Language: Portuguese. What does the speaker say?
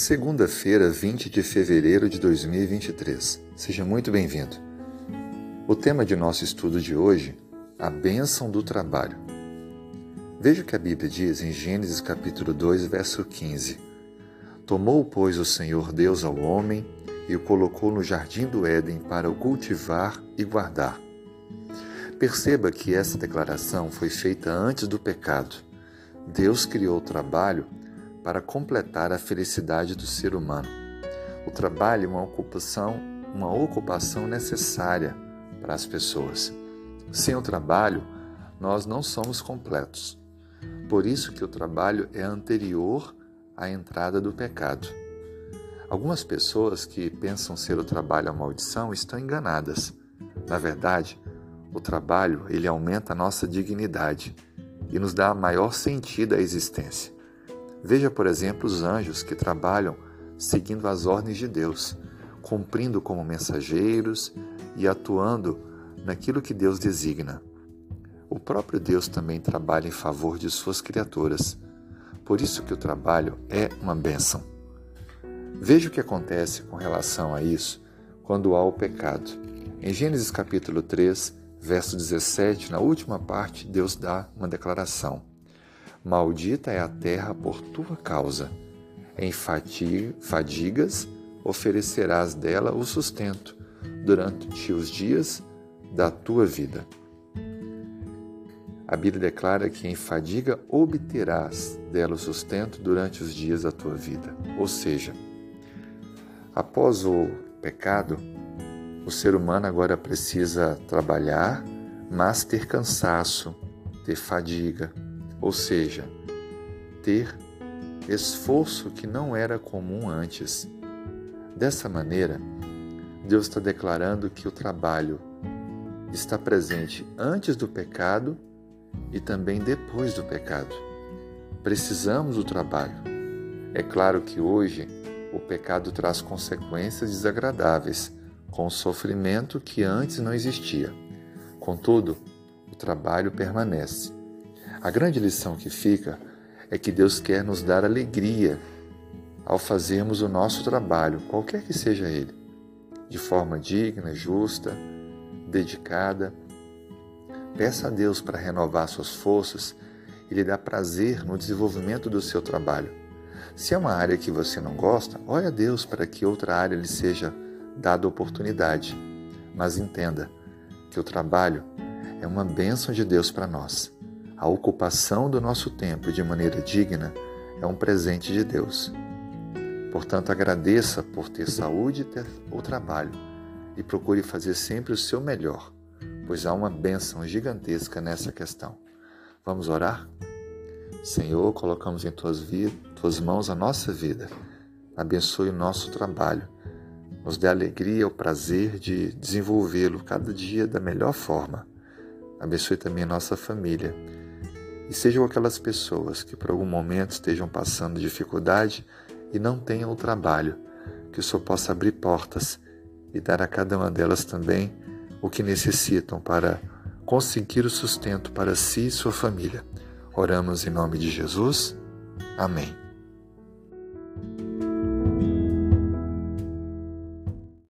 Segunda-feira, 20 de fevereiro de 2023. Seja muito bem-vindo. O tema de nosso estudo de hoje, a bênção do trabalho. Veja o que a Bíblia diz em Gênesis capítulo 2, verso 15. Tomou, pois, o Senhor Deus ao homem e o colocou no jardim do Éden para o cultivar e guardar. Perceba que essa declaração foi feita antes do pecado. Deus criou o trabalho para completar a felicidade do ser humano. O trabalho é uma ocupação, uma ocupação necessária para as pessoas. Sem o trabalho, nós não somos completos. Por isso que o trabalho é anterior à entrada do pecado. Algumas pessoas que pensam ser o trabalho a maldição estão enganadas. Na verdade, o trabalho ele aumenta a nossa dignidade e nos dá maior sentido à existência. Veja, por exemplo, os anjos que trabalham seguindo as ordens de Deus, cumprindo como mensageiros e atuando naquilo que Deus designa. O próprio Deus também trabalha em favor de suas criaturas. Por isso que o trabalho é uma bênção. Veja o que acontece com relação a isso quando há o pecado. Em Gênesis capítulo 3, verso 17, na última parte, Deus dá uma declaração. Maldita é a terra por tua causa. Em fadigas oferecerás dela o sustento durante os dias da tua vida. A Bíblia declara que em fadiga obterás dela o sustento durante os dias da tua vida. Ou seja, após o pecado, o ser humano agora precisa trabalhar, mas ter cansaço, ter fadiga, ou seja, ter esforço que não era comum antes. Dessa maneira, Deus está declarando que o trabalho está presente antes do pecado e também depois do pecado. Precisamos do trabalho. É claro que hoje o pecado traz consequências desagradáveis, com sofrimento que antes não existia. Contudo, o trabalho permanece. A grande lição que fica é que Deus quer nos dar alegria ao fazermos o nosso trabalho, qualquer que seja ele, de forma digna, justa, dedicada. Peça a Deus para renovar suas forças e lhe dar prazer no desenvolvimento do seu trabalho. Se é uma área que você não gosta, ore a Deus para que outra área lhe seja dada oportunidade. Mas entenda que o trabalho é uma bênção de Deus para nós. A ocupação do nosso tempo de maneira digna é um presente de Deus. Portanto, agradeça por ter saúde e ter o trabalho e procure fazer sempre o seu melhor, pois há uma bênção gigantesca nessa questão. Vamos orar? Senhor, colocamos em tuas, tuas mãos a nossa vida. Abençoe o nosso trabalho. Nos dê alegria, o prazer de desenvolvê-lo cada dia da melhor forma. Abençoe também a nossa família e sejam aquelas pessoas que por algum momento estejam passando dificuldade e não tenham o trabalho, que o Senhor possa abrir portas e dar a cada uma delas também o que necessitam para conseguir o sustento para si e sua família. Oramos em nome de Jesus. Amém.